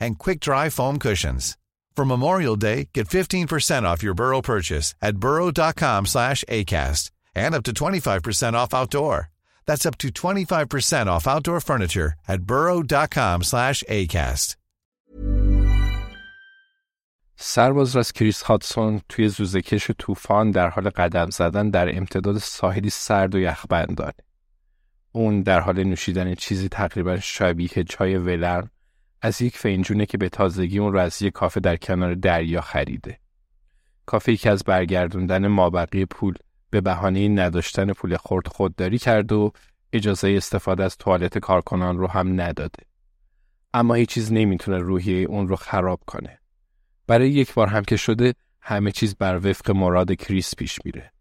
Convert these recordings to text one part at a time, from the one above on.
and quick-dry foam cushions. For Memorial Day, get 15% off your Burrow purchase at burrow.com slash ACAST and up to 25% off outdoor. That's up to 25% off outdoor furniture at burrow.com slash ACAST. سرباز راست کریس هاتسون توی زوزکش طوفان در حال قدم زدن در امتداد ساحلی سرد و یخبندانه. اون در حال نوشیدن چیزی تقریبا شبیه چای ولرم از یک فنجونه که به تازگی اون رو از یک کافه در کنار دریا خریده. کافه که از برگردوندن مابقی پول به بهانه نداشتن پول خورد خودداری کرد و اجازه استفاده از توالت کارکنان رو هم نداده. اما هیچ چیز نمی‌تونه روحیه اون رو خراب کنه. برای یک بار هم که شده همه چیز بر وفق مراد کریس پیش میره.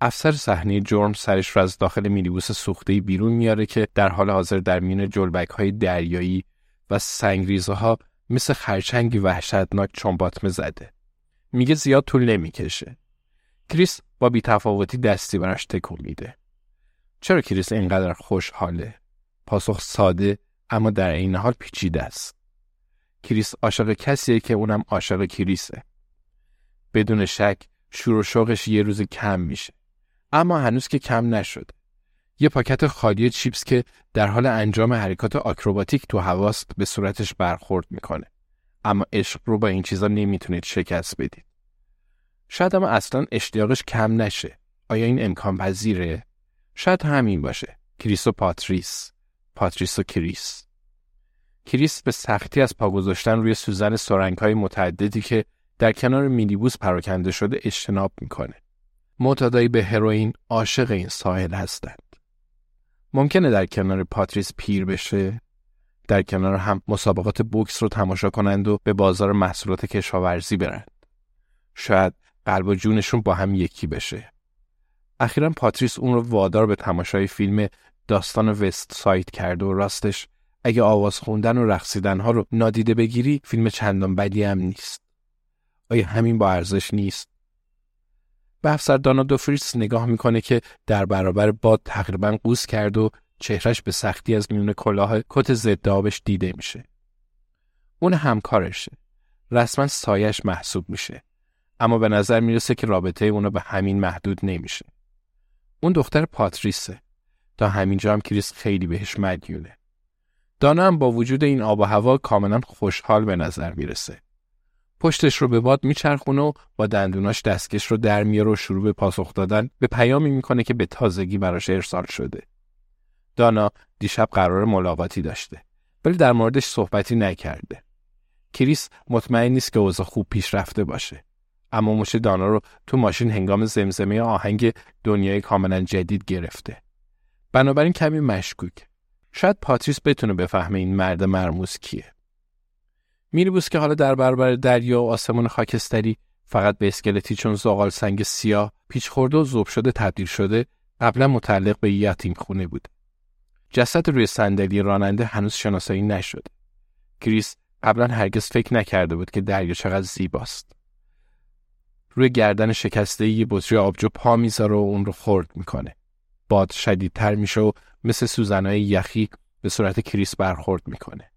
افسر صحنه جرم سرش رو از داخل مینیبوس سوخته بیرون میاره که در حال حاضر در میان جلبک های دریایی و سنگریزه ها مثل خرچنگی وحشتناک چنباتمه زده. میگه زیاد طول نمی‌کشه. کریس با بیتفاوتی دستی براش تکون میده. چرا کریس اینقدر خوشحاله؟ پاسخ ساده اما در این حال پیچیده است. کریس عاشق کسیه که اونم عاشق کریسه. بدون شک شور و شوقش یه روز کم میشه. اما هنوز که کم نشده. یه پاکت خالی چیپس که در حال انجام حرکات آکروباتیک تو هواست به صورتش برخورد می‌کنه. اما عشق رو با این چیزا نمی‌تونید شکست بدید. شاید اما اصلا اشتیاقش کم نشه. آیا این امکان پذیره؟ شاید همین باشه. کریس و پاتریس. پاتریس و کریس. کریس به سختی از پا گذاشتن روی سوزن سرنگ های متعددی که در کنار مینیبوس پراکنده شده اجتناب می‌کنه. معتادایی به هروئین عاشق این ساحل هستند. ممکنه در کنار پاتریس پیر بشه در کنار هم مسابقات بوکس رو تماشا کنند و به بازار محصولات کشاورزی برند. شاید قلب و جونشون با هم یکی بشه. اخیرا پاتریس اون رو وادار به تماشای فیلم داستان وست سایت کرد و راستش اگه آواز خوندن و رقصیدن ها رو نادیده بگیری فیلم چندان بدی هم نیست. آیا همین با ارزش نیست؟ به افسر دانا دوفریس نگاه می‌کنه که در برابر باد تقریبا قوس کرد و چهرش به سختی از میون کلاه کت ضد آبش دیده میشه. اون همکارشه. رسما سایش محسوب میشه. اما به نظر می‌رسه که رابطه اونو به همین محدود نمیشه. اون دختر پاتریسه. تا همینجا هم کریس خیلی بهش مدیونه. دانا هم با وجود این آب و هوا کاملا خوشحال به نظر می‌رسه. پشتش رو به باد میچرخونه و با دندوناش دستکش رو در میاره و شروع به پاسخ دادن به پیامی می‌کنه که به تازگی براش ارسال شده. دانا دیشب قرار ملاقاتی داشته ولی در موردش صحبتی نکرده. کریس مطمئن نیست که اوضاع خوب پیش رفته باشه. اما مش دانا رو تو ماشین هنگام زمزمه آهنگ دنیای کاملا جدید گرفته. بنابراین کمی مشکوک. شاید پاتریس بتونه بفهمه این مرد مرموز کیه. مینیبوس که حالا در برابر دریا و آسمون خاکستری فقط به اسکلتی چون زغال سنگ سیاه پیچ خورده و ذوب شده تبدیل شده قبلا متعلق به یتیم خونه بود. جسد روی صندلی راننده هنوز شناسایی نشده. کریس قبلا هرگز فکر نکرده بود که دریا چقدر زیباست. روی گردن شکسته یه بطری آبجو پا می‌ذاره و اون رو خورد می‌کنه. باد شدیدتر میشه و مثل سوزنهای یخی به صورت کریس برخورد می‌کنه.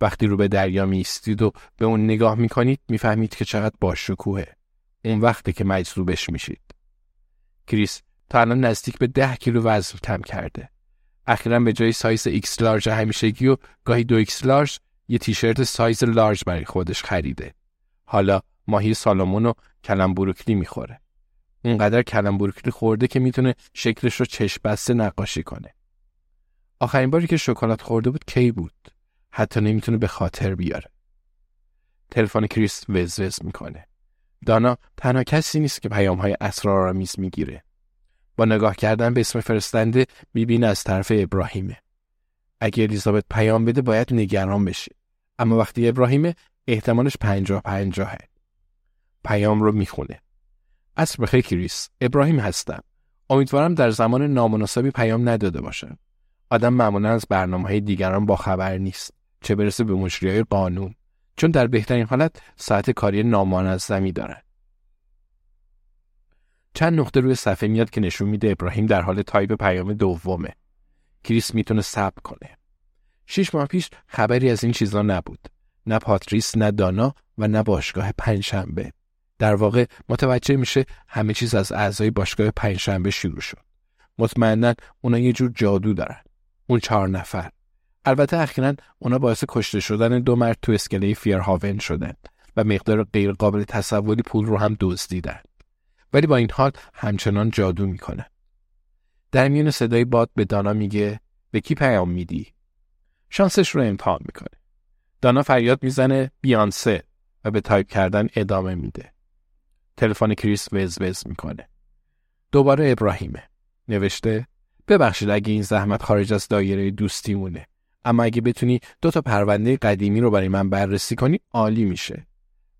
وقتی رو به دریا میستید و به اون نگاه می‌کنید می‌فهمید که چقدر باشکوهه. اون وقتی که مجذوبش میشید. کریس تا الان نزدیک به ده کیلو وزن کم کرده. اخیرا به جای سایز X Large همیشگی و گاهی دو X Large یه تیشرت سایز Large برای خودش خریده. حالا ماهی سالمون و کلم بروکلی می‌خوره. اونقدر کلم بروکلی خورده که می‌تونه شکلش رو چشم بسته نقاشی کنه. آخرین باری که شکلات خورده بود کی بود؟ حتی نمی‌تونه به خاطر بیاره. تلفن کریس وز می‌کنه. دانا تنها کسی نیست که پیام های اسرارآمیز می‌گیره. با نگاه کردن به اسم فرستنده می‌بینه از طرف ابراهیمه. اگه الیزابت پیام بده باید نگران بشه. اما وقتی ابراهیمه احتمالش پنجاه پنجاهه. پیام رو می‌خونه. اصر بخیر کریس. ابراهیم هستم. امیدوارم در زمان نامناسبی پیام نداده باشم. آدم معمولا از برنامه های دیگران با خبر نیست. چه برسه به مجری قانون. چون در بهترین حالت ساعت کاری نامنظمی دارن. چند نقطه روی صفحه میاد که نشون میده ابراهیم در حال تایپ پیام دومه. کریس می‌تونه صبر کنه. شش ماه پیش خبری از این چیزا نبود. نه پاتریس، نه دانا و نه باشگاه پنجشنبه. در واقع متوجه میشه همه چیز از اعضای باشگاه پنجشنبه شروع شد. مطمئنا اونا یه جور جادو دارن. اون چهار نفر. البته اخیرا اونا باعث کشته شدن دو مرد تو اسکله فیرهاون شدن و مقدار غیر قابل تصوری پول رو هم دزدیدن. ولی با این حال همچنان جادو می‌کنه. در میون صدای باد به دانا میگه به کی پیام میدی؟ شانسش رو امتحان می‌کنه. دانا فریاد می‌زنه بیانسه و به تایپ کردن ادامه میده. تلفن کریس وز وز می‌کنه. دوباره ابراهیمه. نوشته ببخشید اگه این زحمت خارج از دایره دوستی مونه. اما اگه بتونی دو تا پرونده قدیمی رو برای من بررسی کنی عالی میشه.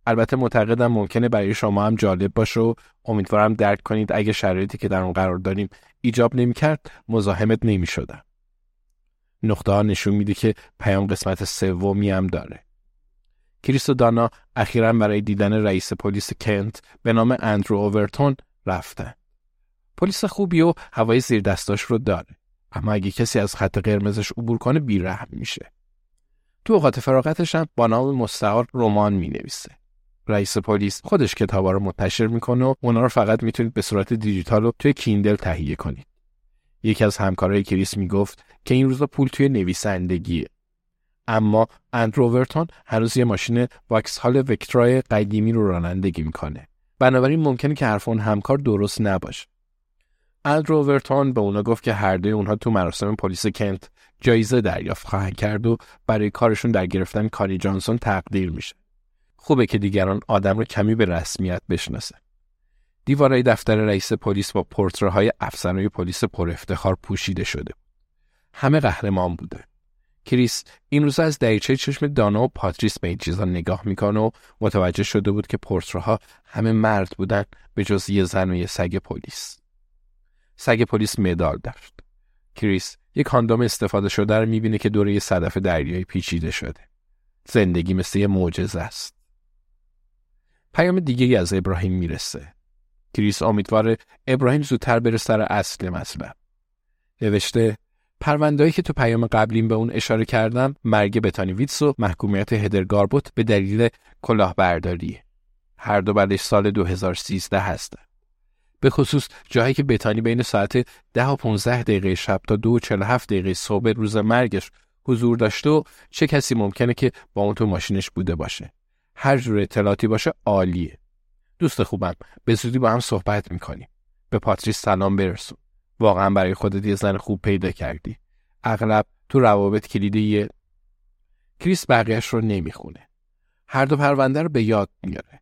البته معتقدم ممکنه برای شما هم جالب باشه و امیدوارم درک کنید اگه شرایطی که در اون قرار داریم ایجاب نمی‌کرد مزاحمت نمی‌شدم. نقطه ها نشون میده که پیام قسمت سومی هم داره. کریس و دانا اخیرا برای دیدن رئیس پلیس کنت به نام اندرو اوورتون رفتن. پلیس خوبی و هوای زیر دستاش رو داره. اما اگه کسی از خط قرمزش عبور کنه بیرحم میشه. تو اوقات فراغتش هم با نام مستعار رمان می نویسه. رئیس پلیس خودش کتابا رو منتشر می‌کنه و اونا رو فقط می‌تونید به صورت دیجیتال و توی کیندل تهیه کنید. یکی از همکارای کریس می‌گفت که این روزا پول توی نویسندگیه. اما اندروورتون هنوز یه ماشین واکس هال وکترای قدیمی رو رانندگی می‌کنه. بنابراین ممکنه که حرف اون همکار درست نباشه. اندروورتون به اونا گفت که هر دوی اونها تو مراسم پلیس کنت جایزه دریافت خواهند کرد و برای کارشون در گرفتن کاری جانسون تقدیر میشه. خوبه که دیگران آدم رو کمی به رسمیت بشناسه. دیوارای دفتر رئیس پلیس با پرتره‌های افسرهای پلیس پر افتخار پوشیده شده. همه قهرمان بوده. کریس این روزا از دریچه چشم دانا و پاتریس به این چیزا نگاه می‌کنه و متوجه شده بود که پرتره‌ها همه مرد بودن به جز یه زن و یه سگ پلیس. سگ پلیس مدال داشت. کریس یک کاندوم استفاده شده رو می‌بینه که دور یه صدف دریایی پیچیده شده. زندگی مثل یه معجزه است. پیام دیگه از ابراهیم می‌رسه. کریس امیدواره ابراهیم زودتر بره سر اصل مطلب. نوشته پروندهایی که تو پیام قبلیم به اون اشاره کردم مرگ بتانی ویتس و محکومیت هدر گاربوت به دلیل کلاهبرداری. هر دو بعدش سال 2013 هستن. به خصوص جایی که بتانی بین ساعت 10 و 15 دقیقه شب تا 2 و 47 دقیقه صبح روز مرگش حضور داشته و چه کسی ممکنه که با اون تو ماشینش بوده باشه. هر جور اطلاعاتی باشه عالیه. دوست خوبم به زودی با هم صحبت می‌کنیم. به پاتریس سلام برسون. واقعا برای خودت یه زن خوب پیدا کردی. اغلب تو روابط کلیدی کریس بقیهش رو نمی‌خونه. هر دو پرونده رو به یاد میاره.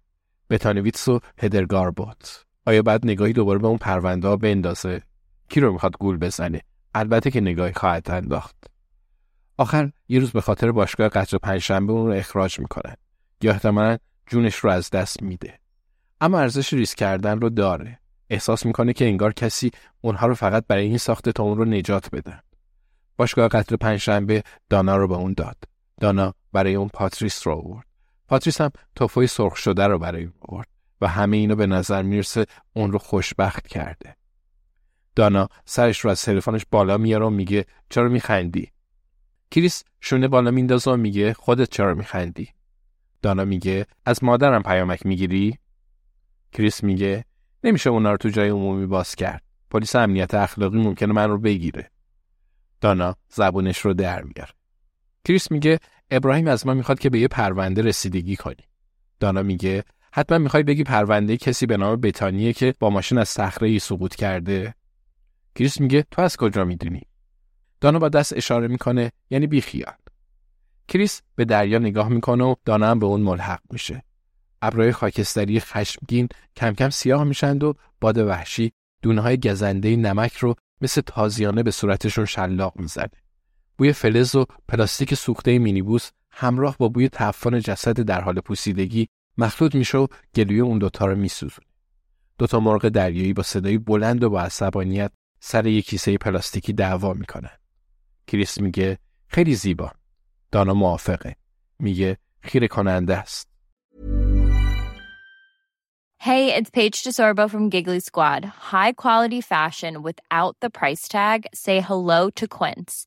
بتانویتس و هدرگاربوت. آیا بعد نگاهی دوباره به اون پرونده ها بندازه؟ کی رو می‌خواد گول بزنه؟ البته که نگاهی خواهد انداخت. آخر یه روز به خاطر باشگاه قطر پنجشنبه اون رو اخراج می‌کنن. یا احتمالا جونش رو از دست میده. اما ارزش ریسک کردن رو داره. احساس می‌کنه که انگار کسی اونها رو فقط برای این ساخته تا اون رو نجات بدن. باشگاه قطر پنجشنبه دانا رو به اون داد. دانا برای اون پاتریس رو آورد. پاتریس هم توفوی سرخ شده رو برای اون آورد و همه اینو به نظر می‌رسه اون رو خوشبخت کرده. دانا سرش رو از تلفنش بالا میاره و میگه چرا میخندی؟ کریس شونه بالا میندازه و میگه خودت چرا میخندی؟ دانا میگه از مادرم پیامک می‌گیری؟ کریس میگه نمیشه اونا رو تو جای عمومی باز کرد. پلیس امنیت اخلاقی ممکنه من رو بگیره. دانا زبونش رو در میاره. کریس میگه ابراهیم از ما می‌خواد که به یه پرونده رسیدگی کنیم. دانا میگه حتما می‌خوای بگی پرونده کسی به نام بتانیه که با ماشین از صخره ای سقوط کرده. کریس میگه تو از کجا می‌دونی؟ دانا با دست اشاره می‌کنه یعنی بیخیال. کریس به دریا نگاه می‌کنه و دانا هم به اون ملحق میشه. ابرهای خاکستری خشمگین کم کم سیاه میشند و باد وحشی دونه های گزنده نمک رو مثل تازیانه به صورتشون شلاق می‌زنه. بوی فلز و پلاستیک سوخته مینیبوس همراه با بوی تعفن جسد در حال پوسیدگی مخلوط میشه و گلوی اون دوتا رو میسوزونه. دوتا مرغ دریایی با صدایی بلند و با عصبانیت سر یک کیسه پلاستیکی دعوا می‌کنن. کریس میگه خیلی زیبا. دانا موافقه. میگه خیره کننده است. Hey, it's Paige DeSorbo from Giggly Squad. High quality fashion without the price tag. Say hello to Quince.